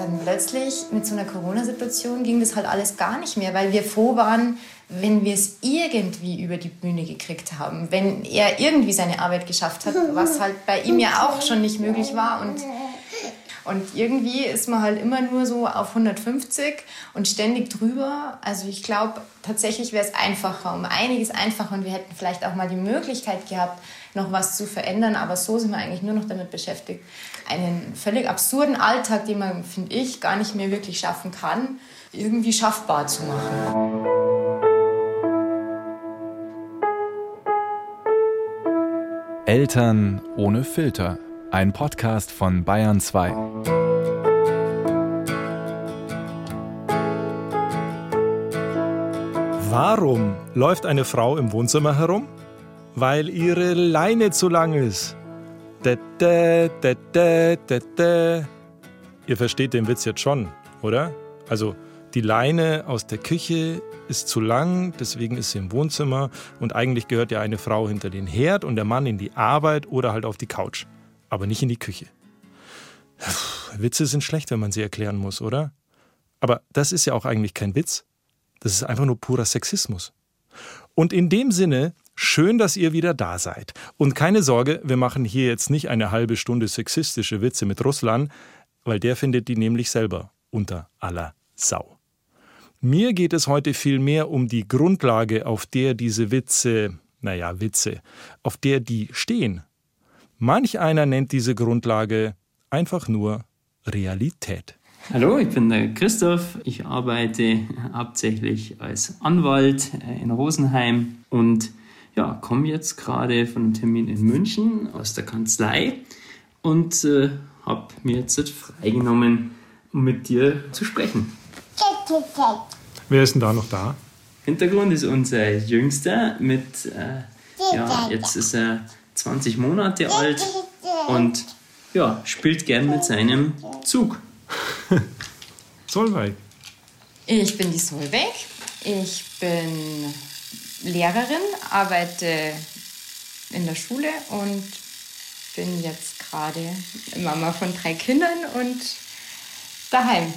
dann plötzlich mit so einer Corona-Situation ging das halt alles gar nicht mehr, weil wir froh waren, wenn wir es irgendwie über die Bühne gekriegt haben. Wenn er irgendwie seine Arbeit geschafft hat, was halt bei ihm ja auch schon nicht möglich war. Und, und irgendwie ist man halt immer nur so auf 150 und ständig drüber. Also ich glaube, tatsächlich wäre es einfacher, um einiges einfacher. Und wir hätten vielleicht auch mal die Möglichkeit gehabt, noch was zu verändern. Aber so sind wir eigentlich nur noch damit beschäftigt, einen völlig absurden Alltag, den man, finde ich, gar nicht mehr wirklich schaffen kann, irgendwie schaffbar zu machen. Eltern ohne Filter. Ein Podcast von Bayern 2. Warum läuft eine Frau im Wohnzimmer herum? Weil ihre Leine zu lang ist. Da, da, da. Ihr versteht den Witz jetzt schon, oder? Also die Leine aus der Küche ist zu lang, deswegen ist sie im Wohnzimmer und eigentlich gehört ja eine Frau hinter den Herd und der Mann in die Arbeit oder halt auf die Couch, aber nicht in die Küche. Witze sind schlecht, wenn man sie erklären muss, oder? Aber das ist ja auch eigentlich kein Witz. Das ist einfach nur purer Sexismus. Und in dem Sinne Schön, dass ihr wieder da seid. Und keine Sorge, wir machen hier jetzt nicht eine halbe Stunde sexistische Witze mit Russland, weil der findet die nämlich selber unter aller Sau. Mir geht es heute vielmehr um die Grundlage, auf der diese Witze, naja, Witze, auf der die stehen. Manch einer nennt diese Grundlage einfach nur Realität. Hallo, ich bin der Christoph. Ich arbeite hauptsächlich als Anwalt in Rosenheim und ja, komme jetzt gerade von einem Termin in München aus der Kanzlei und äh, habe mir jetzt freigenommen, um mit dir zu sprechen. Wer ist denn da noch da? Hintergrund ist unser Jüngster mit, äh, ja, jetzt ist er 20 Monate alt und ja, spielt gern mit seinem Zug. Solveig. Ich bin die Solveig. Ich bin Lehrerin, arbeite in der Schule und bin jetzt gerade Mama von drei Kindern und daheim.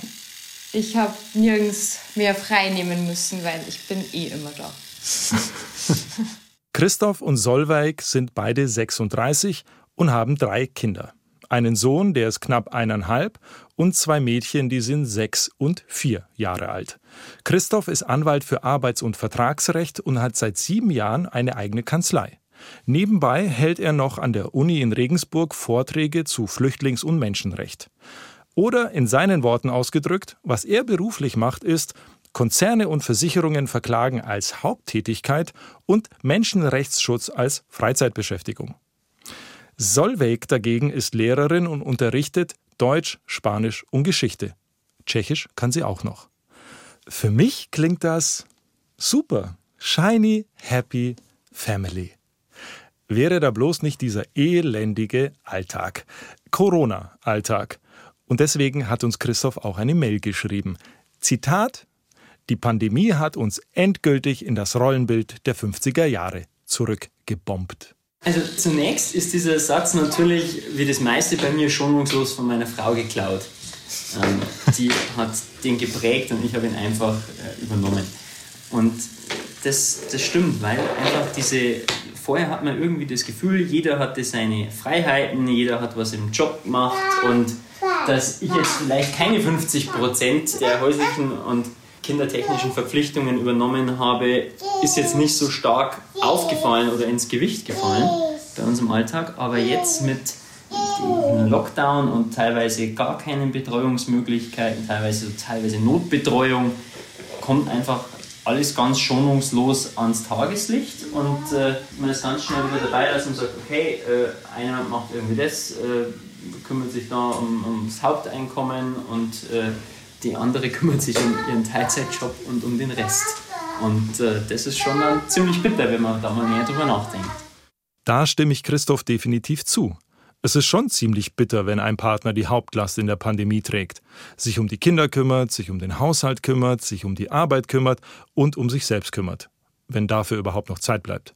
Ich habe nirgends mehr frei nehmen müssen, weil ich bin eh immer da. Christoph und Solveig sind beide 36 und haben drei Kinder. Einen Sohn, der ist knapp eineinhalb, und zwei Mädchen, die sind sechs und vier Jahre alt. Christoph ist Anwalt für Arbeits- und Vertragsrecht und hat seit sieben Jahren eine eigene Kanzlei. Nebenbei hält er noch an der Uni in Regensburg Vorträge zu Flüchtlings- und Menschenrecht. Oder in seinen Worten ausgedrückt, was er beruflich macht, ist, Konzerne und Versicherungen verklagen als Haupttätigkeit und Menschenrechtsschutz als Freizeitbeschäftigung. Solveig dagegen ist Lehrerin und unterrichtet Deutsch, Spanisch und Geschichte. Tschechisch kann sie auch noch. Für mich klingt das super. Shiny, happy family. Wäre da bloß nicht dieser elendige Alltag. Corona-Alltag. Und deswegen hat uns Christoph auch eine Mail geschrieben. Zitat: Die Pandemie hat uns endgültig in das Rollenbild der 50er Jahre zurückgebombt. Also zunächst ist dieser Satz natürlich, wie das meiste bei mir, schonungslos von meiner Frau geklaut. Ähm, die hat den geprägt und ich habe ihn einfach äh, übernommen. Und das, das stimmt, weil einfach diese, vorher hat man irgendwie das Gefühl, jeder hatte seine Freiheiten, jeder hat was im Job gemacht und dass ich jetzt vielleicht keine 50 Prozent der häuslichen und kindertechnischen Verpflichtungen übernommen habe, ist jetzt nicht so stark aufgefallen oder ins Gewicht gefallen bei uns im Alltag. Aber jetzt mit Lockdown und teilweise gar keinen Betreuungsmöglichkeiten, teilweise, teilweise Notbetreuung, kommt einfach alles ganz schonungslos ans Tageslicht und äh, man ist ganz schnell wieder dabei, dass man sagt, okay, äh, einer macht irgendwie das, äh, kümmert sich da um, ums Haupteinkommen und äh, die andere kümmert sich um ihren Teilzeitjob und um den Rest. Und äh, das ist schon dann ziemlich bitter, wenn man da mal näher drüber nachdenkt. Da stimme ich Christoph definitiv zu. Es ist schon ziemlich bitter, wenn ein Partner die Hauptlast in der Pandemie trägt, sich um die Kinder kümmert, sich um den Haushalt kümmert, sich um die Arbeit kümmert und um sich selbst kümmert, wenn dafür überhaupt noch Zeit bleibt.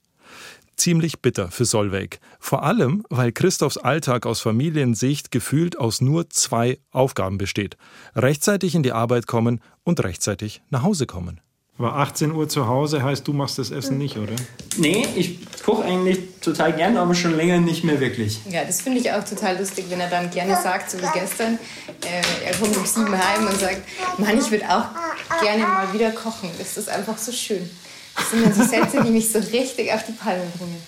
Ziemlich bitter für Solveig. Vor allem, weil Christophs Alltag aus Familiensicht gefühlt aus nur zwei Aufgaben besteht. Rechtzeitig in die Arbeit kommen und rechtzeitig nach Hause kommen. Aber 18 Uhr zu Hause heißt, du machst das Essen nicht, oder? Nee, ich koche eigentlich total gern, aber schon länger nicht mehr wirklich. Ja, das finde ich auch total lustig, wenn er dann gerne sagt, so wie gestern, äh, er kommt um sieben heim und sagt, Mann, ich würde auch gerne mal wieder kochen. Das ist einfach so schön. Das sind dann so Sätze, die mich so richtig auf die Palme bringen.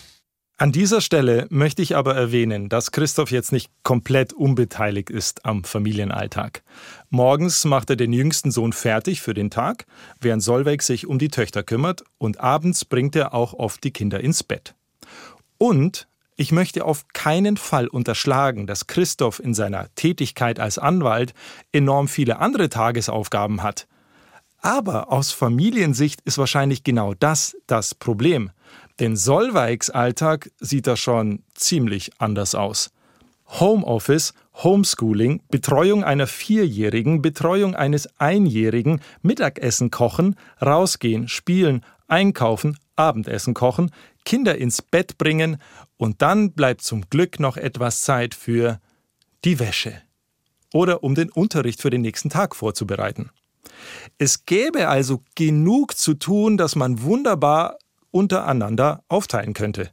An dieser Stelle möchte ich aber erwähnen, dass Christoph jetzt nicht komplett unbeteiligt ist am Familienalltag. Morgens macht er den jüngsten Sohn fertig für den Tag, während Solveig sich um die Töchter kümmert und abends bringt er auch oft die Kinder ins Bett. Und ich möchte auf keinen Fall unterschlagen, dass Christoph in seiner Tätigkeit als Anwalt enorm viele andere Tagesaufgaben hat. Aber aus Familiensicht ist wahrscheinlich genau das das Problem. Denn Solveigs Alltag sieht da schon ziemlich anders aus. Homeoffice, Homeschooling, Betreuung einer Vierjährigen, Betreuung eines Einjährigen, Mittagessen kochen, rausgehen, spielen, einkaufen, Abendessen kochen, Kinder ins Bett bringen und dann bleibt zum Glück noch etwas Zeit für die Wäsche oder um den Unterricht für den nächsten Tag vorzubereiten. Es gäbe also genug zu tun, dass man wunderbar untereinander aufteilen könnte.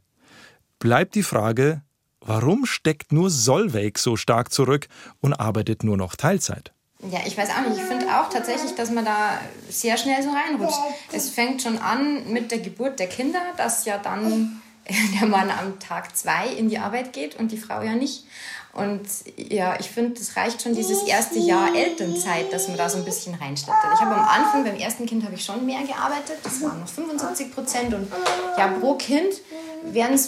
Bleibt die Frage, warum steckt nur Solveig so stark zurück und arbeitet nur noch Teilzeit? Ja, ich weiß auch nicht. Ich finde auch tatsächlich, dass man da sehr schnell so reinrutscht. Es fängt schon an mit der Geburt der Kinder, dass ja dann der Mann am Tag zwei in die Arbeit geht und die Frau ja nicht. Und ja, ich finde, es reicht schon dieses erste Jahr Elternzeit, dass man da so ein bisschen reinschlittert. Ich habe am Anfang, beim ersten Kind habe ich schon mehr gearbeitet, das waren noch 75 Prozent und ja, pro Kind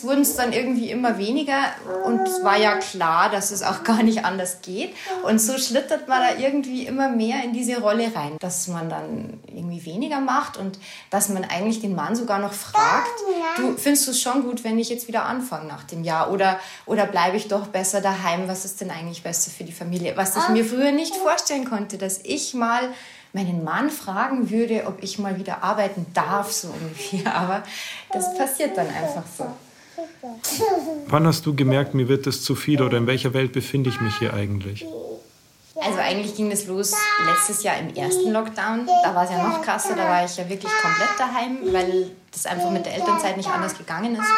wurden es dann irgendwie immer weniger und es war ja klar, dass es auch gar nicht anders geht. Und so schlittert man da irgendwie immer mehr in diese Rolle rein, dass man dann irgendwie weniger macht und dass man eigentlich den Mann sogar noch fragt, du findest du es schon gut, wenn ich jetzt wieder anfange nach dem Jahr oder, oder bleibe ich doch besser daheim, was ist denn eigentlich besser für die Familie? Was ich mir früher nicht vorstellen konnte, dass ich mal meinen Mann fragen würde, ob ich mal wieder arbeiten darf, so ungefähr. Aber das passiert dann einfach so. Wann hast du gemerkt, mir wird das zu viel oder in welcher Welt befinde ich mich hier eigentlich? Also eigentlich ging das los letztes Jahr im ersten Lockdown. Da war es ja noch krasser, da war ich ja wirklich komplett daheim, weil das einfach mit der Elternzeit nicht anders gegangen ist.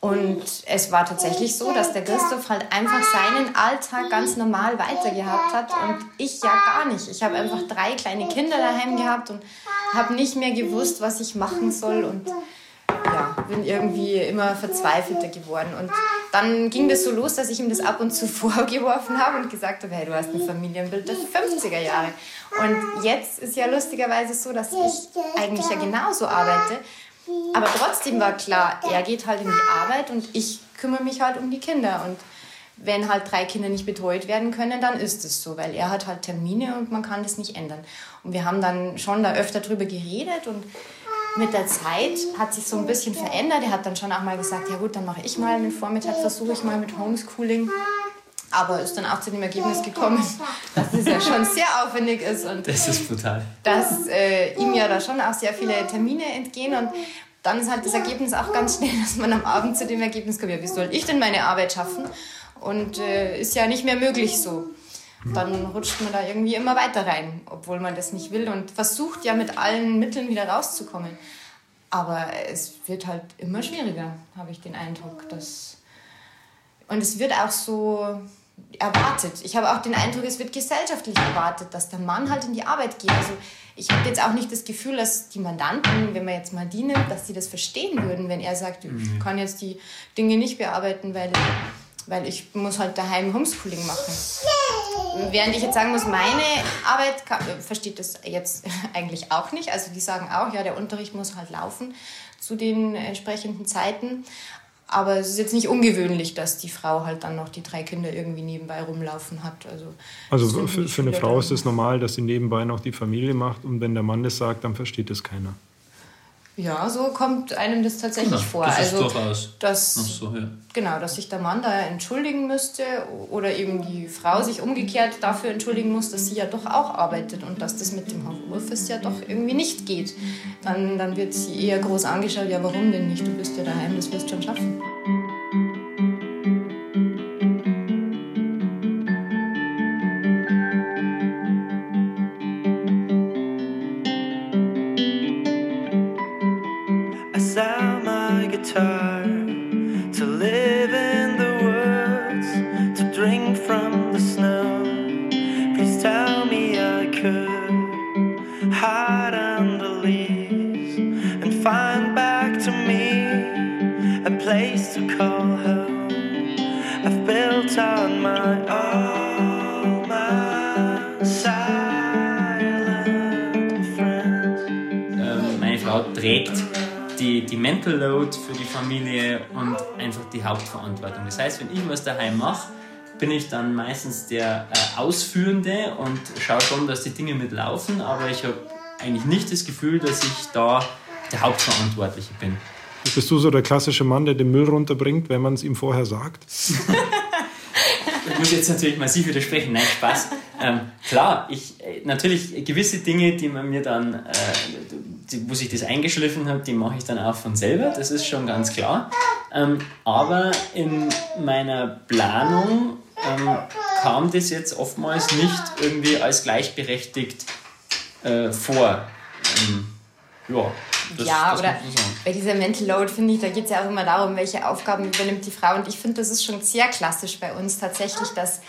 Und es war tatsächlich so, dass der Christoph halt einfach seinen Alltag ganz normal weitergehabt hat und ich ja gar nicht. Ich habe einfach drei kleine Kinder daheim gehabt und habe nicht mehr gewusst, was ich machen soll und ja, bin irgendwie immer verzweifelter geworden. Und dann ging das so los, dass ich ihm das ab und zu vorgeworfen habe und gesagt habe, hey, du hast ein Familienbild der 50er Jahre. Und jetzt ist ja lustigerweise so, dass ich eigentlich ja genauso arbeite aber trotzdem war klar, er geht halt in die Arbeit und ich kümmere mich halt um die Kinder. Und wenn halt drei Kinder nicht betreut werden können, dann ist es so, weil er hat halt Termine und man kann das nicht ändern. Und wir haben dann schon da öfter drüber geredet und mit der Zeit hat sich so ein bisschen verändert. Er hat dann schon auch mal gesagt, ja gut, dann mache ich mal einen Vormittag, versuche ich mal mit Homeschooling. Aber ist dann auch zu dem Ergebnis gekommen, dass es ja schon sehr aufwendig ist und das ist brutal. dass äh, ihm ja da schon auch sehr viele Termine entgehen und dann ist halt das Ergebnis auch ganz schnell, dass man am Abend zu dem Ergebnis kommt, ja, wie soll ich denn meine Arbeit schaffen? Und äh, ist ja nicht mehr möglich so. Dann rutscht man da irgendwie immer weiter rein, obwohl man das nicht will und versucht ja mit allen Mitteln wieder rauszukommen. Aber es wird halt immer schwieriger, habe ich den Eindruck. Dass und es wird auch so erwartet. Ich habe auch den Eindruck, es wird gesellschaftlich erwartet, dass der Mann halt in die Arbeit geht. Also ich habe jetzt auch nicht das Gefühl, dass die Mandanten, wenn man jetzt mal die nimmt, dass sie das verstehen würden, wenn er sagt, ich mhm. kann jetzt die Dinge nicht bearbeiten, weil, weil ich muss halt daheim Homeschooling machen. Während ich jetzt sagen muss, meine Arbeit kann, versteht das jetzt eigentlich auch nicht. Also die sagen auch, ja, der Unterricht muss halt laufen zu den entsprechenden Zeiten. Aber es ist jetzt nicht ungewöhnlich, dass die Frau halt dann noch die drei Kinder irgendwie nebenbei rumlaufen hat. Also, also für, für eine Frau ist es normal, dass sie nebenbei noch die Familie macht und wenn der Mann das sagt, dann versteht es keiner. Ja, so kommt einem das tatsächlich Genau, vor. das ist also, durchaus dass, so, ja. Genau, dass sich der Mann da entschuldigen müsste oder eben die Frau sich umgekehrt dafür entschuldigen muss, dass sie ja doch auch arbeitet und dass das mit dem Homeoffice ja doch irgendwie nicht geht. Dann, dann wird sie eher groß angeschaut, ja warum denn nicht, du bist ja daheim, das wirst du schon schaffen. Die, Mental Load für die Familie und einfach die Hauptverantwortung. Das heißt, wenn ich was daheim mache, bin ich dann meistens der äh, Ausführende und schaue schon, dass die Dinge mitlaufen, aber ich habe eigentlich nicht das Gefühl, dass ich da der Hauptverantwortliche bin. Bist du so der klassische Mann, der den Müll runterbringt, wenn man es ihm vorher sagt? Ich muss jetzt natürlich massiv widersprechen. Nein, Spaß. Ähm, klar, ich, äh, natürlich gewisse Dinge, die man mir dann, äh, die, wo sich das eingeschliffen hat, die mache ich dann auch von selber. Das ist schon ganz klar. Ähm, aber in meiner Planung ähm, kam das jetzt oftmals nicht irgendwie als gleichberechtigt äh, vor. Ähm, ja, das, ja, das oder bei dieser Mental Load, finde ich, da geht es ja auch immer darum, welche Aufgaben übernimmt die Frau. Und ich finde, das ist schon sehr klassisch bei uns tatsächlich, dass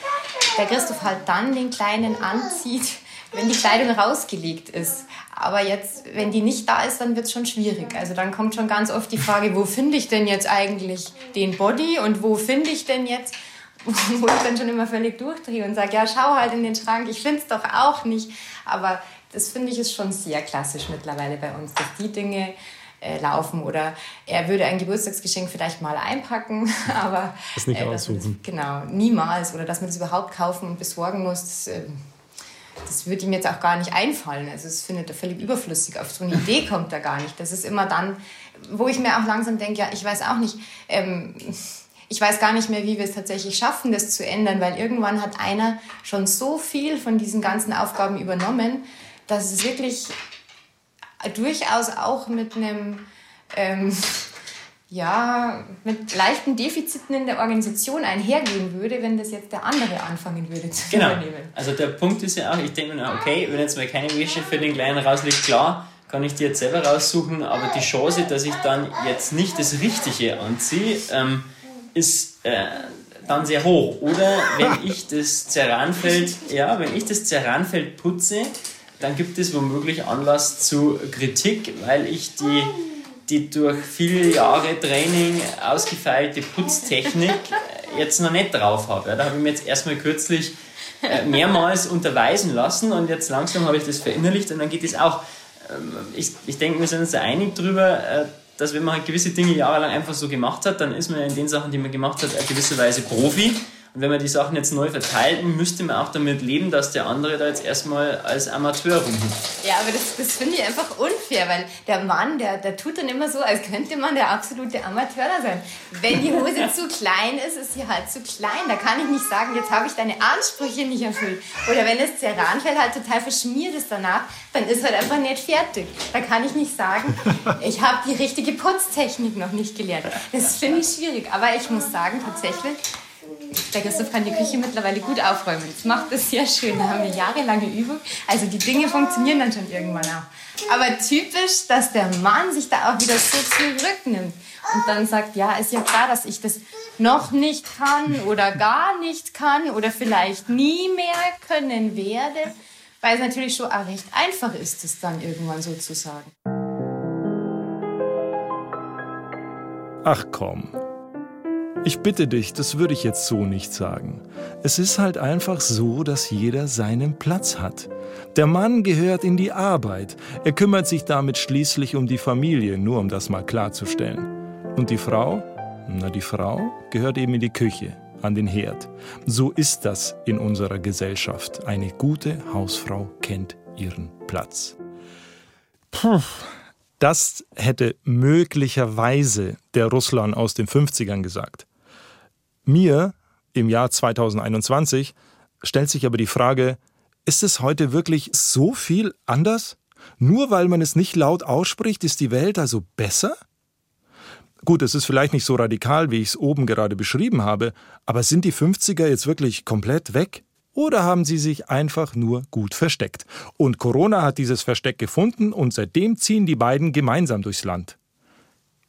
der Christoph halt dann den Kleinen anzieht, wenn die Kleidung rausgelegt ist. Aber jetzt, wenn die nicht da ist, dann wird es schon schwierig. Also dann kommt schon ganz oft die Frage, wo finde ich denn jetzt eigentlich den Body und wo finde ich denn jetzt wo ich dann schon immer völlig durchdrehe und sage, ja, schau halt in den Schrank, ich finde es doch auch nicht. Aber das finde ich ist schon sehr klassisch mittlerweile bei uns, dass die Dinge äh, laufen oder er würde ein Geburtstagsgeschenk vielleicht mal einpacken, aber Das nicht dass man das, aussuchen. genau niemals oder dass man das überhaupt kaufen und besorgen muss. Das, äh, das würde ihm jetzt auch gar nicht einfallen. Also das findet er völlig überflüssig. Auf so eine Idee kommt er gar nicht. Das ist immer dann, wo ich mir auch langsam denke, ja, ich weiß auch nicht, ähm, ich weiß gar nicht mehr, wie wir es tatsächlich schaffen, das zu ändern, weil irgendwann hat einer schon so viel von diesen ganzen Aufgaben übernommen, dass es wirklich durchaus auch mit einem, ähm, ja, mit leichten Defiziten in der Organisation einhergehen würde, wenn das jetzt der andere anfangen würde zu Genau. übernehmen. Also der Punkt ist ja auch, ich denke mir, na, okay, wenn jetzt mal keine Wäsche für den Kleinen rausliegt, klar, kann ich die jetzt selber raussuchen, aber die Chance, dass ich dann jetzt nicht das Richtige anziehe, ähm, ist äh, dann sehr hoch. Oder wenn ich das Ceranfeld, ja, wenn ich das Ceranfeld putze, dann gibt es womöglich Anlass zu Kritik, weil ich die, die durch viele Jahre Training ausgefeilte Putztechnik jetzt noch nicht drauf habe. Da habe ich mir jetzt erstmal kürzlich äh, mehrmals unterweisen lassen und jetzt langsam habe ich das verinnerlicht und dann geht es auch. Ähm, ich, ich denke, wir sind uns da einig drüber, äh, dass wenn man halt gewisse Dinge jahrelang einfach so gemacht hat, dann ist man in den Sachen, die man gemacht hat, in gewisser Weise Profi. Und wenn man die Sachen jetzt neu verteilt, müsste man auch damit leben, dass der andere da jetzt erstmal als Amateur rumhüpft. Ja, aber das, das finde ich einfach unfair, weil der Mann, der, der tut dann immer so, als könnte man der absolute Amateur da sein. Wenn die Hose zu klein ist, ist sie halt zu klein. Da kann ich nicht sagen, jetzt habe ich deine Ansprüche nicht erfüllt. Oder wenn das Ceranfell halt total verschmiert ist danach, dann ist halt einfach nicht fertig. Da kann ich nicht sagen, ich habe die richtige Putztechnik noch nicht gelernt. Das finde ich schwierig. Aber ich muss sagen, tatsächlich, der Christoph kann die Küche mittlerweile gut aufräumen. Das macht das sehr schön. Da haben wir jahrelange Übung. Also die Dinge funktionieren dann schon irgendwann auch. Aber typisch, dass der Mann sich da auch wieder so zurücknimmt und dann sagt, ja, ist ja klar, dass ich das noch nicht kann oder gar nicht kann oder vielleicht nie mehr können werde, weil es natürlich schon auch recht einfach ist, es dann irgendwann so zu sagen. Ach komm. Ich bitte dich, das würde ich jetzt so nicht sagen. Es ist halt einfach so, dass jeder seinen Platz hat. Der Mann gehört in die Arbeit. Er kümmert sich damit schließlich um die Familie, nur um das mal klarzustellen. Und die Frau? Na, die Frau gehört eben in die Küche, an den Herd. So ist das in unserer Gesellschaft. Eine gute Hausfrau kennt ihren Platz. Puh. Das hätte möglicherweise der Russland aus den 50ern gesagt. Mir im Jahr 2021 stellt sich aber die Frage, ist es heute wirklich so viel anders? Nur weil man es nicht laut ausspricht, ist die Welt also besser? Gut, es ist vielleicht nicht so radikal, wie ich es oben gerade beschrieben habe, aber sind die 50er jetzt wirklich komplett weg? Oder haben sie sich einfach nur gut versteckt? Und Corona hat dieses Versteck gefunden und seitdem ziehen die beiden gemeinsam durchs Land.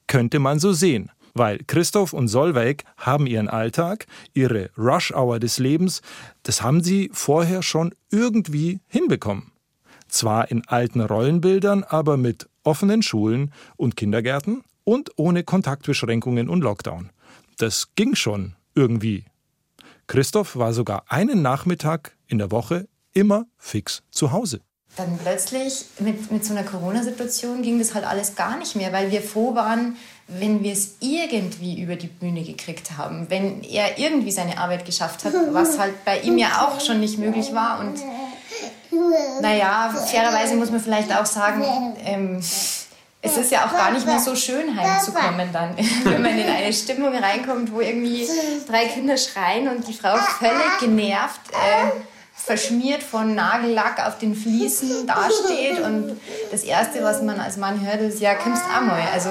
Könnte man so sehen, weil Christoph und Solveig haben ihren Alltag, ihre Rush-Hour des Lebens, das haben sie vorher schon irgendwie hinbekommen. Zwar in alten Rollenbildern, aber mit offenen Schulen und Kindergärten und ohne Kontaktbeschränkungen und Lockdown. Das ging schon irgendwie. Christoph war sogar einen Nachmittag in der Woche immer fix zu Hause. Dann plötzlich mit, mit so einer Corona-Situation ging das halt alles gar nicht mehr, weil wir froh waren, wenn wir es irgendwie über die Bühne gekriegt haben, wenn er irgendwie seine Arbeit geschafft hat, was halt bei ihm ja auch schon nicht möglich war. Und naja, fairerweise muss man vielleicht auch sagen, ähm, es ist ja auch gar nicht mehr so schön heimzukommen dann, wenn man in eine Stimmung reinkommt, wo irgendwie drei Kinder schreien und die Frau völlig genervt, äh, verschmiert von Nagellack auf den Fliesen dasteht und das Erste, was man als Mann hört, ist, ja, kommst einmal. Also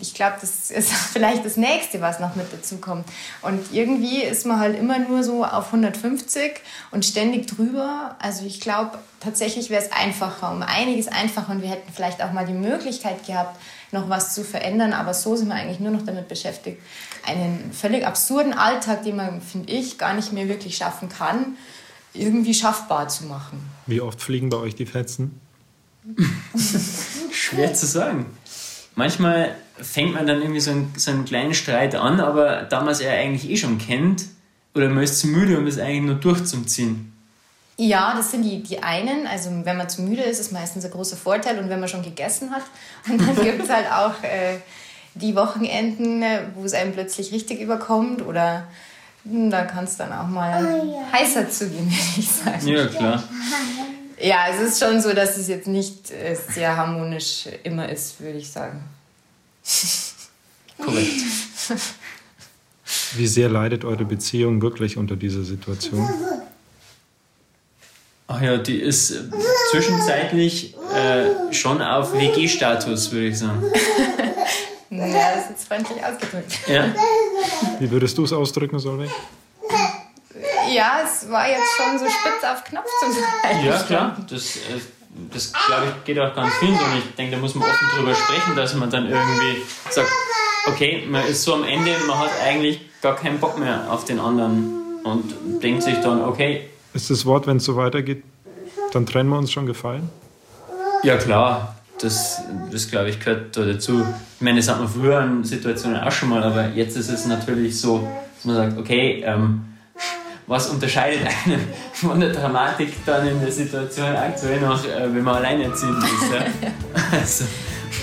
ich glaube, das ist vielleicht das Nächste, was noch mit dazu kommt. Und irgendwie ist man halt immer nur so auf 150 und ständig drüber. Also ich glaube, tatsächlich wäre es einfacher, um einiges einfacher und wir hätten vielleicht auch mal die Möglichkeit gehabt, noch was zu verändern. Aber so sind wir eigentlich nur noch damit beschäftigt, einen völlig absurden Alltag, den man, finde ich, gar nicht mehr wirklich schaffen kann, irgendwie schaffbar zu machen. Wie oft fliegen bei euch die Fetzen? Schwer zu sagen manchmal fängt man dann irgendwie so einen, so einen kleinen Streit an, aber da man es ja eigentlich eh schon kennt, oder man ist zu müde, um es eigentlich nur durchzuziehen. Ja, das sind die, die einen. Also wenn man zu müde ist, ist meistens ein großer Vorteil. Und wenn man schon gegessen hat, und dann gibt es halt auch äh, die Wochenenden, wo es einem plötzlich richtig überkommt. Oder da kann es dann auch mal oh, ja. heißer zugehen, würde ich sagen. Ja, klar. Ja, es ist schon so, dass es jetzt nicht äh, sehr harmonisch immer ist, würde ich sagen. Korrekt. Wie sehr leidet eure Beziehung wirklich unter dieser Situation? Ach ja, die ist äh, zwischenzeitlich äh, schon auf WG-Status, würde ich sagen. naja, das ist jetzt freundlich ausgedrückt. Ja. Wie würdest du es ausdrücken, Solveig? ja, es war jetzt schon so spitz auf Knopf zum Teil. Ja, klar. Das, äh, das glaube ich, geht auch ganz vielen so. Und ich denke, da muss man offen drüber sprechen, dass man dann irgendwie sagt, okay, man ist so am Ende, man hat eigentlich gar keinen Bock mehr auf den anderen und denkt sich dann, okay. Ist das Wort, wenn es so weitergeht, dann trennen wir uns schon gefallen? Ja, klar. Das, das glaube ich, gehört da dazu. Ich meine, das hat man früher in Situationen auch schon mal, aber jetzt ist es natürlich so, dass man sagt, okay, ähm, was unterscheidet einen von der Dramatik dann in der Situation aktuell noch, äh, wenn man alleinerziehend ist. Ja? also,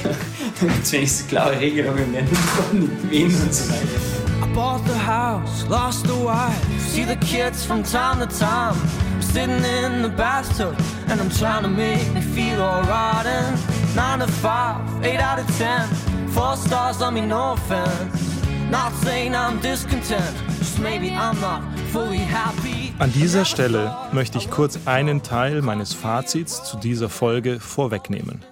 da gibt es wenigstens klare Regelungen, wer nicht wen und so weiter. I bought the house, lost the wife, see the kids from time to time. I'm sitting in the bathtub and I'm trying to make me feel alright. 9 to 5, 8 out of 10, 4 stars on me, no offense. Not saying I'm discontent, just maybe I'm not An dieser Stelle möchte ich kurz einen Teil meines Fazits zu dieser Folge vorwegnehmen.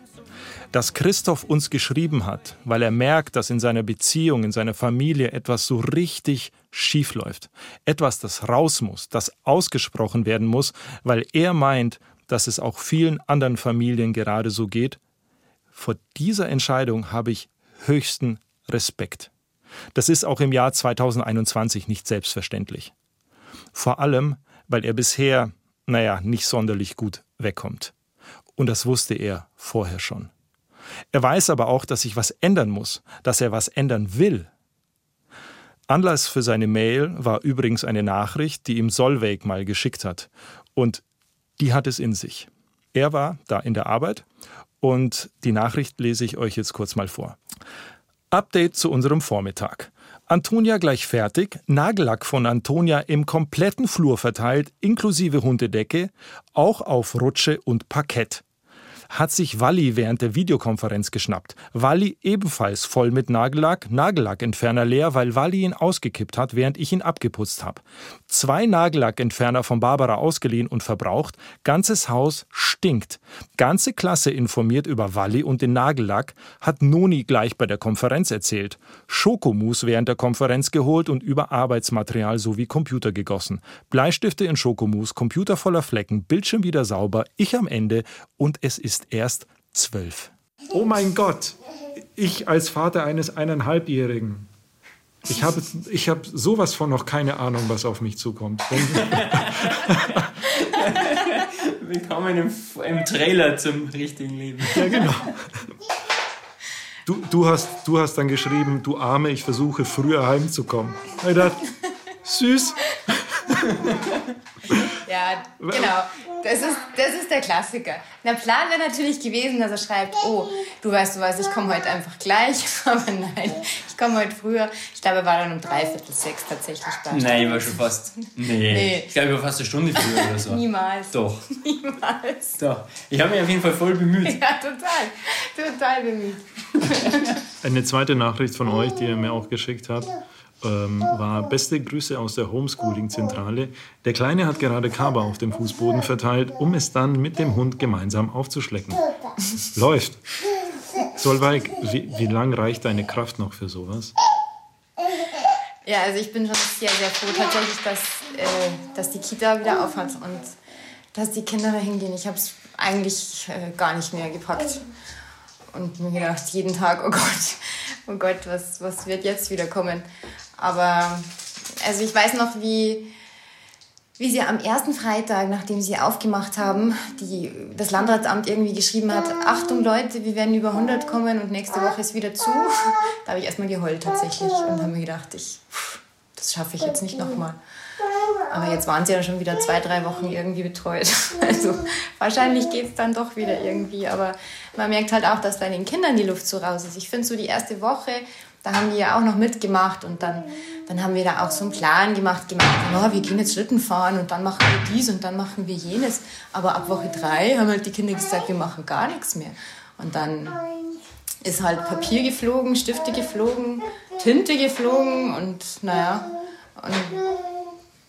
Dass Christoph uns geschrieben hat, weil er merkt, dass in seiner Beziehung, in seiner Familie etwas so richtig schief läuft. Etwas, das raus muss, das ausgesprochen werden muss, weil er meint, dass es auch vielen anderen Familien gerade so geht. Vor dieser Entscheidung habe ich höchsten Respekt. Das ist auch im Jahr 2021 nicht selbstverständlich. Vor allem, weil er bisher, naja, nicht sonderlich gut wegkommt. Und das wusste er vorher schon. Er weiß aber auch, dass sich was ändern muss, dass er was ändern will. Anlass für seine Mail war übrigens eine Nachricht, die ihm Solveig mal geschickt hat. Und die hat es in sich. Er war da in der Arbeit und die Nachricht lese ich euch jetzt kurz mal vor. Update zu unserem Vormittag. Antonia gleich fertig, Nagellack von Antonia im kompletten Flur verteilt, inklusive Hundedecke, auch auf Rutsche und Parkett. Hat sich Walli während der Videokonferenz geschnappt. Walli ebenfalls voll mit Nagellack, Nagellackentferner leer, weil Walli ihn ausgekippt hat, während ich ihn abgeputzt habe. Zwei Nagellackentferner von Barbara ausgeliehen und verbraucht. Ganzes Haus stinkt. Ganze Klasse informiert über Walli und den Nagellack, hat Noni gleich bei der Konferenz erzählt. Schokomus während der Konferenz geholt und über Arbeitsmaterial sowie Computer gegossen. Bleistifte in Schokomus, Computer voller Flecken, Bildschirm wieder sauber, ich am Ende und es ist erst zwölf. Oh mein Gott, ich als Vater eines eineinhalbjährigen. Ich habe ich hab sowas von noch keine Ahnung, was auf mich zukommt. Willkommen im, im Trailer zum richtigen Leben. ja, genau. Du, du, hast, du hast dann geschrieben, du Arme, ich versuche früher heimzukommen. Ich dachte, süß. Ja, genau. Das ist, das ist der Klassiker. Der Plan wäre natürlich gewesen, dass er schreibt, oh, du weißt du was, ich komme heute einfach gleich. Aber nein, ich komme heute früher. Ich glaube, er war dann um dreiviertel sechs tatsächlich da. Nein, ich war schon fast. Nee. Nee. Ich glaube, ich war fast eine Stunde früher oder so. Niemals. Doch. Niemals. Doch. Ich habe mich auf jeden Fall voll bemüht. Ja, total. Total bemüht. Eine zweite Nachricht von euch, die ihr mir auch geschickt habt, ähm, war beste Grüße aus der Homeschooling-Zentrale. Der Kleine hat gerade Kaba auf dem Fußboden verteilt, um es dann mit dem Hund gemeinsam aufzuschlecken. Läuft. Solveig, wie, wie lang reicht deine Kraft noch für sowas? Ja, also ich bin schon sehr, sehr froh tatsächlich, dass, äh, dass die Kita wieder aufhat und dass die Kinder da hingehen. Ich habe es eigentlich äh, gar nicht mehr gepackt. Und mir gedacht, jeden Tag, oh Gott, oh Gott, was, was wird jetzt wieder kommen? Aber also ich weiß noch, wie, wie sie am ersten Freitag, nachdem sie aufgemacht haben, die, das Landratsamt irgendwie geschrieben hat, Achtung Leute, wir werden über 100 kommen und nächste Woche ist wieder zu. Da habe ich erstmal geheult tatsächlich und habe mir gedacht, ich, das schaffe ich jetzt nicht nochmal. Aber jetzt waren sie ja schon wieder zwei, drei Wochen irgendwie betreut. Also wahrscheinlich geht es dann doch wieder irgendwie. Aber man merkt halt auch, dass bei den Kindern die Luft so raus ist. Ich finde so die erste Woche, da haben die ja auch noch mitgemacht und dann, dann haben wir da auch so einen Plan gemacht, gemacht, oh, wir gehen jetzt Schlitten fahren und dann machen wir dies und dann machen wir jenes. Aber ab Woche drei haben halt die Kinder gesagt, wir machen gar nichts mehr. Und dann ist halt Papier geflogen, Stifte geflogen, Tinte geflogen und naja, und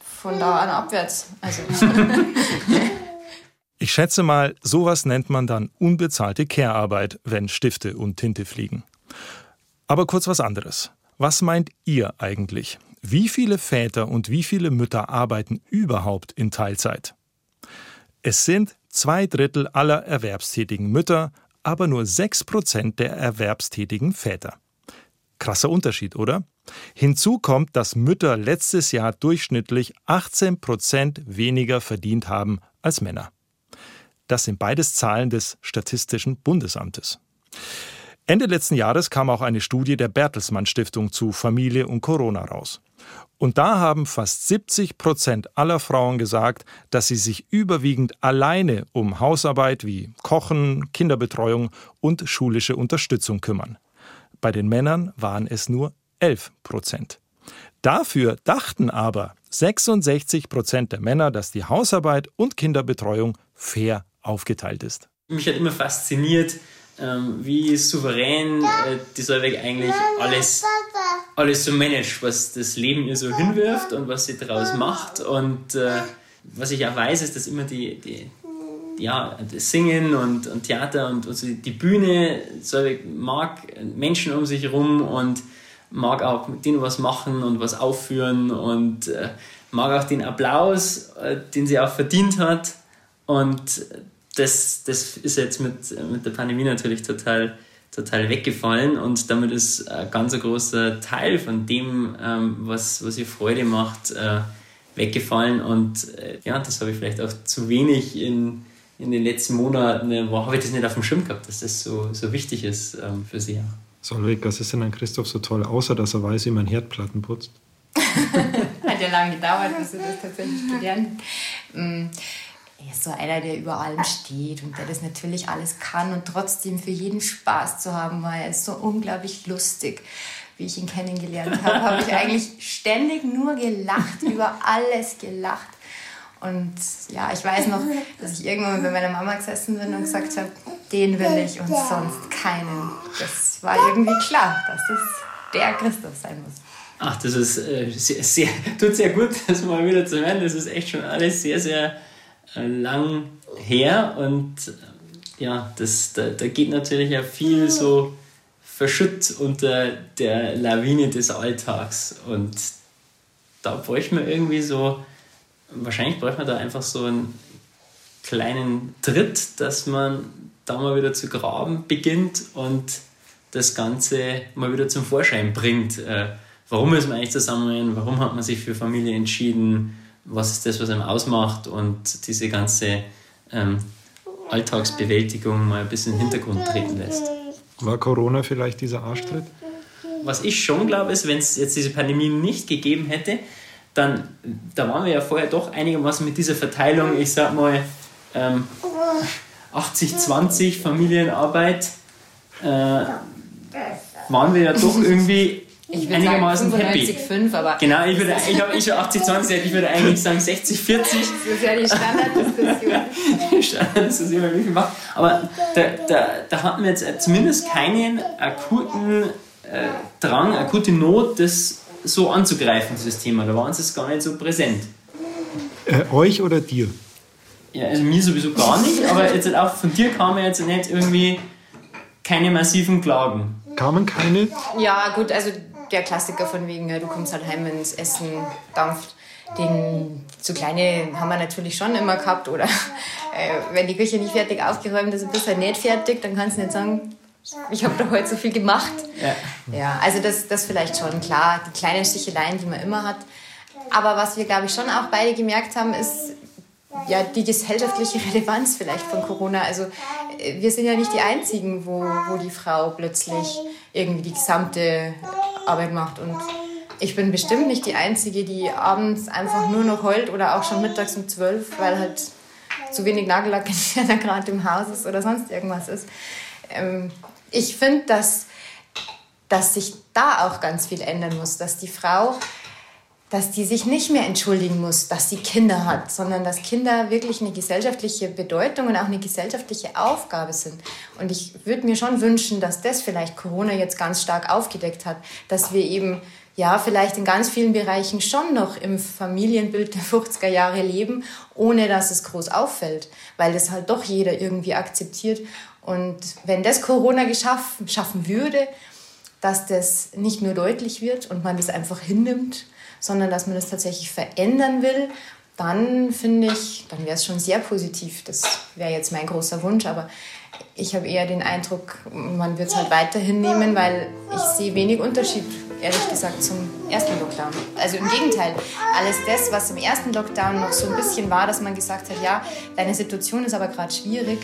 von da an abwärts. Also. Ich schätze mal, sowas nennt man dann unbezahlte Care-Arbeit, wenn Stifte und Tinte fliegen. Aber kurz was anderes. Was meint ihr eigentlich? Wie viele Väter und wie viele Mütter arbeiten überhaupt in Teilzeit? Es sind zwei Drittel aller erwerbstätigen Mütter, aber nur sechs Prozent der erwerbstätigen Väter. Krasser Unterschied, oder? Hinzu kommt, dass Mütter letztes Jahr durchschnittlich 18 Prozent weniger verdient haben als Männer. Das sind beides Zahlen des Statistischen Bundesamtes. Ende letzten Jahres kam auch eine Studie der Bertelsmann Stiftung zu Familie und Corona raus. Und da haben fast 70 Prozent aller Frauen gesagt, dass sie sich überwiegend alleine um Hausarbeit wie Kochen, Kinderbetreuung und schulische Unterstützung kümmern. Bei den Männern waren es nur 11 Prozent. Dafür dachten aber 66 Prozent der Männer, dass die Hausarbeit und Kinderbetreuung fair aufgeteilt ist. Mich hat immer fasziniert, ähm, wie souverän äh, die Solveig eigentlich alles, alles so managt, was das Leben ihr so hinwirft und was sie daraus macht. Und äh, was ich auch weiß, ist, dass immer die, die ja, das Singen und, und Theater und also die Bühne, Solveig mag Menschen um sich herum und mag auch mit denen was machen und was aufführen und äh, mag auch den Applaus, äh, den sie auch verdient hat. Und das, das ist jetzt mit, mit der Pandemie natürlich total, total weggefallen und damit ist ein ganz großer Teil von dem, ähm, was, was ihr Freude macht, äh, weggefallen. Und äh, ja, das habe ich vielleicht auch zu wenig in, in den letzten Monaten, äh, wo habe ich das nicht auf dem Schirm gehabt, dass das so, so wichtig ist ähm, für sie. Solveig, was ist denn an Christoph so toll, außer dass er weiß, wie man Herdplatten putzt? Hat ja lange gedauert, bis du das tatsächlich gelernt hast. Er ist so einer, der über allem steht und der das natürlich alles kann und trotzdem für jeden Spaß zu haben, weil er ist so unglaublich lustig. Wie ich ihn kennengelernt habe, habe ich eigentlich ständig nur gelacht, über alles gelacht. Und ja, ich weiß noch, dass ich irgendwann bei meiner Mama gesessen bin und gesagt habe, den will ich und sonst keinen. Das war irgendwie klar, dass es der Christoph sein muss. Ach, das ist äh, sehr, sehr, tut sehr gut, das mal wieder zu hören. Das ist echt schon alles sehr, sehr lang her und äh, ja, das, da, da geht natürlich ja viel so verschütt unter der Lawine des Alltags und da bräuchte man irgendwie so, wahrscheinlich bräuchte man da einfach so einen kleinen Tritt, dass man da mal wieder zu graben beginnt und das Ganze mal wieder zum Vorschein bringt. Äh, warum ist man eigentlich zusammen? Warum hat man sich für Familie entschieden? Was ist das, was einem ausmacht? Und diese ganze ähm, Alltagsbewältigung mal ein bisschen in den Hintergrund treten lässt. War Corona vielleicht dieser Arschtritt? Was ich schon glaube, ist, wenn es jetzt diese Pandemie nicht gegeben hätte, dann, da waren wir ja vorher doch einigermaßen mit dieser Verteilung, ich sag mal, ähm, 80-20 Familienarbeit, äh, waren wir ja doch irgendwie Ich würde einigermaßen sagen happy. 95,5, aber Genau, ich würde, ich habe eh schon 80-20, ich würde eigentlich sagen 60-40. das ist ja die Standarddiskussion. Standard ist das immer wie viel macht. Aber da, da, da hatten wir jetzt zumindest keinen akuten äh, Drang, akute Not, das so anzugreifen, dieses Thema. Da war uns das gar nicht so präsent. Äh, euch oder dir? Ja, also mir sowieso gar nicht, aber jetzt halt auch von dir kam ja jetzt nicht irgendwie keine massiven Klagen. Kamen keine? Ja, gut, also der Klassiker von wegen, ja, du kommst halt heim, das Essen dampft. Den so kleine haben wir natürlich schon immer gehabt. Oder äh, wenn die Küche nicht fertig aufgeräumt ist und bist halt nicht fertig, dann kannst du nicht sagen, ich habe doch heute so viel gemacht. Ja. Ja, also das, das vielleicht schon, klar, die kleinen Sticheleien, die man immer hat. Aber was wir, glaube ich, schon auch beide gemerkt haben, ist ja die gesellschaftliche Relevanz vielleicht von Corona. Also äh, wir sind ja nicht die Einzigen, wo, wo die Frau plötzlich irgendwie die gesamte Arbeit macht. Und ich bin bestimmt nicht die Einzige, die abends einfach nur noch heult oder auch schon mittags um zwölf, weil halt zu wenig Nagellack entferner gerade im Haus ist oder sonst irgendwas ist. Ähm, ich finde, dass, dass sich da auch ganz viel ändern muss, dass die Frau dass die sich nicht mehr entschuldigen muss, dass sie Kinder hat, sondern dass Kinder wirklich eine gesellschaftliche Bedeutung und auch eine gesellschaftliche Aufgabe sind. Und ich würde mir schon wünschen, dass das vielleicht Corona jetzt ganz stark aufgedeckt hat, dass wir eben ja vielleicht in ganz vielen Bereichen schon noch im Familienbild der 50er Jahre leben, ohne dass es groß auffällt, weil das halt doch jeder irgendwie akzeptiert. Und wenn das Corona geschaffen, schaffen würde, dass das nicht nur deutlich wird und man das einfach hinnimmt, sondern dass man das tatsächlich verändern will, dann finde ich, dann wäre es schon sehr positiv. Das wäre jetzt mein großer Wunsch, aber ich habe eher den Eindruck, man wird es halt weiterhin nehmen, weil ich sehe wenig Unterschied, ehrlich gesagt, zum ersten Lockdown. Also im Gegenteil, alles das, was im ersten Lockdown noch so ein bisschen war, dass man gesagt hat, ja, deine Situation ist aber gerade schwierig,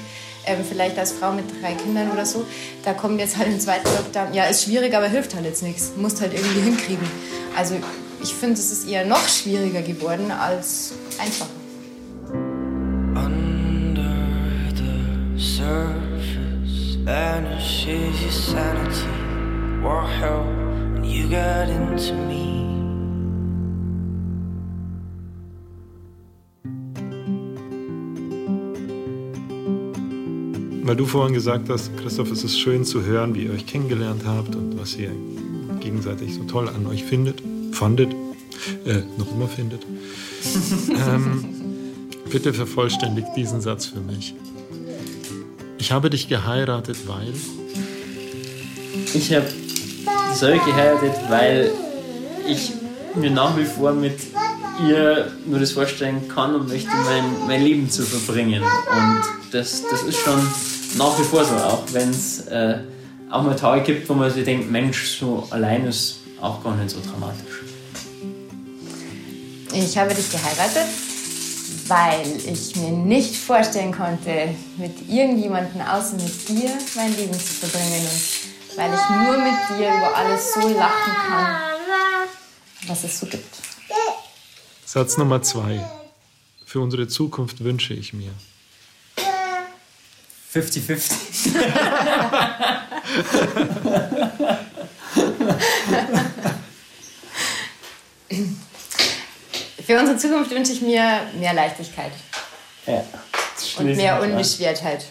ähm, vielleicht als Frau mit drei Kindern oder so, da kommt jetzt halt im zweiten Lockdown, ja, ist schwierig, aber hilft halt jetzt nichts, musst halt irgendwie hinkriegen. Also ich finde, es ist eher noch schwieriger geworden als einfacher. Under the surface vanishes your sanity. War hell when you got into me. Weil du vorhin gesagt hast, Christoph, es ist schön zu hören, wie ihr euch kennengelernt habt und was ihr gegenseitig so toll an euch findet, fandet, äh, noch immer findet. ähm, bitte vervollständigt diesen Satz für mich. Ich habe dich geheiratet, weil. Ich habe Zoe geheiratet, weil ich mir nach wie vor mit ihr nur das vorstellen kann und möchte, mein, mein Leben zu verbringen. Und das, das ist schon nach wie vor so, auch wenn es äh, auch mal Tage gibt, wo man sich denkt, Mensch, so allein ist auch gar nicht so dramatisch. Ich habe dich geheiratet, weil ich mir nicht vorstellen konnte, mit irgendjemandem außer mit dir mein Leben zu verbringen und weil ich nur mit dir über alles so lachen kann, was es so gibt. Satz Nummer zwei. Für unsere Zukunft wünsche ich mir. 50-50. Für unsere Zukunft wünsche ich mir mehr Leichtigkeit Ja. und mehr Unbeschwertheit.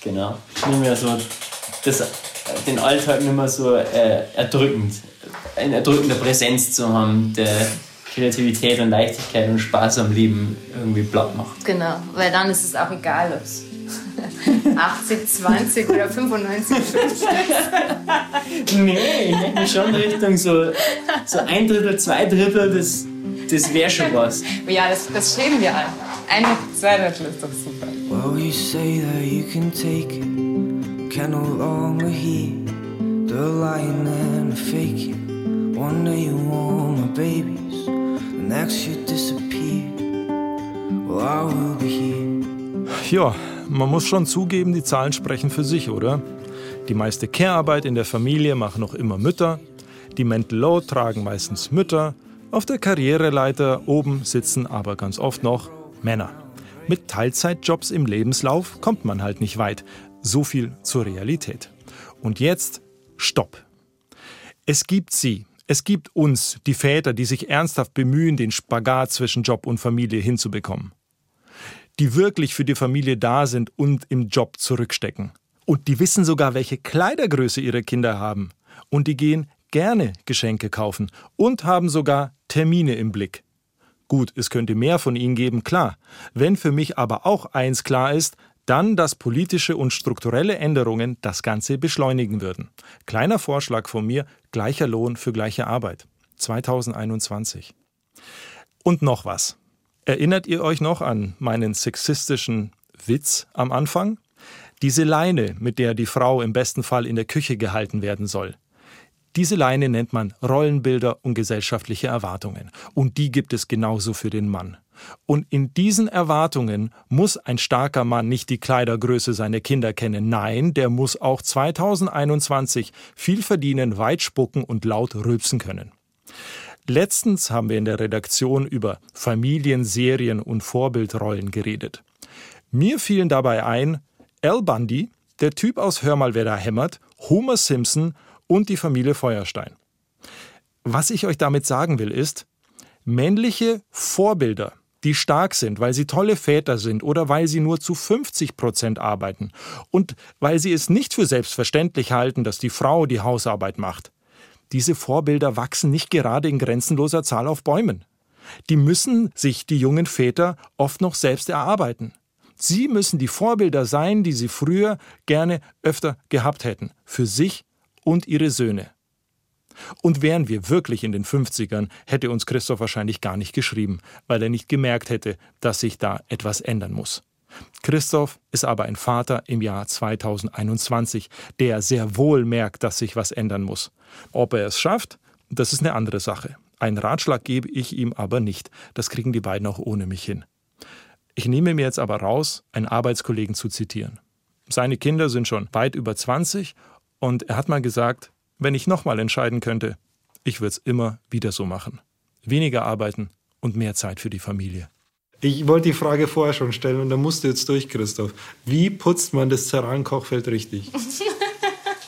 Genau. Nicht mehr so das, den Alltag nicht mehr so äh, erdrückend, in erdrückender Präsenz zu haben, der Kreativität und Leichtigkeit und Spaß am Leben irgendwie platt macht. Genau, weil dann ist es auch egal, ob es 80, 20 oder 95 Nee, ich denke schon Richtung so, so ein Drittel, zwei Drittel, das, das wäre schon was. Ja, das, das streben wir an. Ein, zwei Drittel ist doch super. Well, you say that you can take it, can no longer hear the lying and the faking. One day you want my babies, the next you disappear. Well, I will be here. Ja, man muss schon zugeben, die Zahlen sprechen für sich, oder? Die meiste Care-Arbeit in der Familie machen noch immer Mütter. Die Mental Load tragen meistens Mütter. Auf der Karriereleiter oben sitzen aber ganz oft noch Männer. Mit Teilzeitjobs im Lebenslauf kommt man halt nicht weit. So viel zur Realität. Und jetzt Stopp. Es gibt sie, es gibt uns, die Väter, die sich ernsthaft bemühen, den Spagat zwischen Job und Familie hinzubekommen. Die wirklich für die Familie da sind und im Job zurückstecken. Und die wissen sogar, welche Kleidergröße ihre Kinder haben. Und die gehen gerne Geschenke kaufen und haben sogar Termine im Blick. Gut, es könnte mehr von ihnen geben, klar. Wenn für mich aber auch eins klar ist, dann, dass politische und strukturelle Änderungen das Ganze beschleunigen würden. Kleiner Vorschlag von mir, gleicher Lohn für gleiche Arbeit. 2021. Und noch was. Erinnert ihr euch noch an meinen sexistischen Witz am Anfang? Diese Leine, mit der die Frau im besten Fall in der Küche gehalten werden soll. Diese Leine nennt man Rollenbilder und gesellschaftliche Erwartungen. Und die gibt es genauso für den Mann. Und in diesen Erwartungen muss ein starker Mann nicht die Kleidergröße seiner Kinder kennen. Nein, der muss auch 2021 viel verdienen, weit spucken und laut rülpsen können. Letztens haben wir in der Redaktion über Familien, Serien und Vorbildrollen geredet. Mir fielen dabei ein Al Bundy, der Typ aus Hör mal, wer da hämmert, Homer Simpson und die Familie Feuerstein. Was ich euch damit sagen will, ist, männliche Vorbilder, die stark sind, weil sie tolle Väter sind oder weil sie nur zu 50 Prozent arbeiten und weil sie es nicht für selbstverständlich halten, dass die Frau die Hausarbeit macht. Diese Vorbilder wachsen nicht gerade in grenzenloser Zahl auf Bäumen. Die müssen sich die jungen Väter oft noch selbst erarbeiten. Sie müssen die Vorbilder sein, die sie früher gerne öfter gehabt hätten, für sich und ihre Söhne. Und wären wir wirklich in den 50ern, hätte uns Christoph wahrscheinlich gar nicht geschrieben, weil er nicht gemerkt hätte, dass sich da etwas ändern muss. Christoph ist aber ein Vater im Jahr 2021, der sehr wohl merkt, dass sich was ändern muss. Ob er es schafft, das ist eine andere Sache. Einen Ratschlag gebe ich ihm aber nicht. Das kriegen die beiden auch ohne mich hin. Ich nehme mir jetzt aber raus, einen Arbeitskollegen zu zitieren. Seine Kinder sind schon weit über 20 und er hat mal gesagt, wenn ich nochmal entscheiden könnte, ich würde es immer wieder so machen. Weniger arbeiten und mehr Zeit für die Familie. Ich wollte die Frage vorher schon stellen und da musst du jetzt durch, Christoph. Wie putzt man das Ceran-Kochfeld richtig?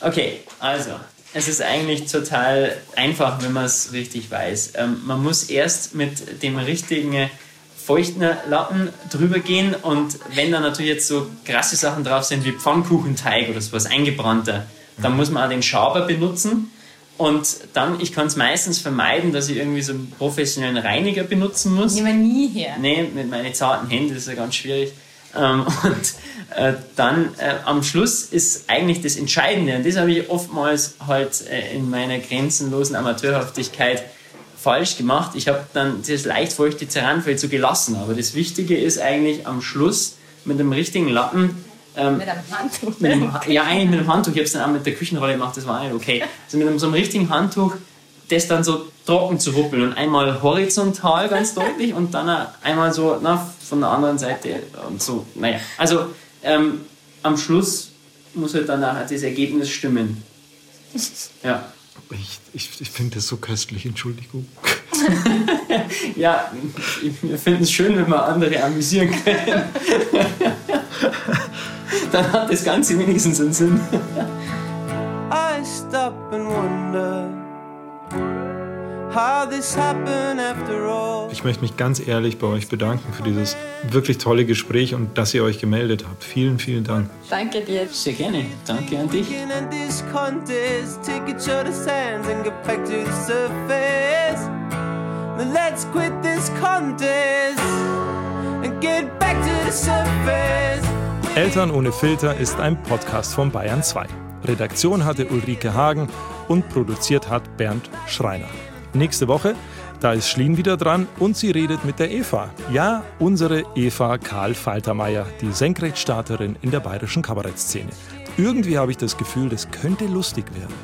Okay, also, es ist eigentlich total einfach, wenn man es richtig weiß. Ähm, man muss erst mit dem richtigen feuchten Lappen drüber gehen und wenn da natürlich jetzt so krasse Sachen drauf sind wie Pfannkuchenteig oder sowas eingebrannter, dann muss man auch den Schaber benutzen. Und dann, ich kann es meistens vermeiden, dass ich irgendwie so einen professionellen Reiniger benutzen muss. Nehmen wir nie her. Nee, mit meinen zarten Händen, ist ja ganz schwierig. Ähm, und äh, dann äh, am Schluss ist eigentlich das Entscheidende, und das habe ich oftmals halt äh, in meiner grenzenlosen Amateurhaftigkeit falsch gemacht. Ich habe dann das leicht feuchte Ceranfeld so gelassen, aber das Wichtige ist eigentlich am Schluss mit dem richtigen Lappen ähm, Mit einem Handtuch. mit dem, ja, eigentlich mit dem Handtuch. Ich habe es dann auch mit der Küchenrolle gemacht, das war nicht okay. Also mit einem, so einem richtigen Handtuch, das dann so trocken zu ruppeln und einmal horizontal ganz deutlich und dann einmal so na, von der anderen Seite und so. Naja, also ähm, am Schluss muss halt dann auch das Ergebnis stimmen. Ja. Ich, ich, ich finde das so köstlich, Entschuldigung. Ja, wir finden es schön, wenn wir andere amüsieren können. Dann hat das Ganze wenigstens einen Sinn. I stop and wonder how this happened after all. Ich möchte mich ganz ehrlich bei euch bedanken für dieses wirklich tolle Gespräch und dass ihr euch gemeldet habt. Vielen, vielen Dank. Danke dir. Sehr gerne. Danke an dich. Let's quit this contest and get back to the surface. Eltern ohne Filter ist ein Podcast von Bayern 2. Redaktion hatte Ulrike Hagen und produziert hat Bernd Schreiner. Nächste Woche, da ist Schlien wieder dran und sie redet mit der Eva. Ja, unsere Eva Karl Faltermeier, die Senkrechtstarterin in der bayerischen Kabarettszene. Irgendwie habe ich das Gefühl, das könnte lustig werden.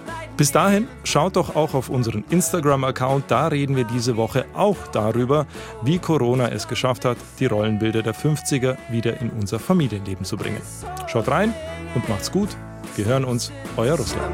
Bis dahin, schaut doch auch auf unseren Instagram-Account, da reden wir diese Woche auch darüber, wie Corona es geschafft hat, die Rollenbilder der 50er wieder in unser Familienleben zu bringen. Schaut rein und macht's gut. Wir hören uns, euer Russland.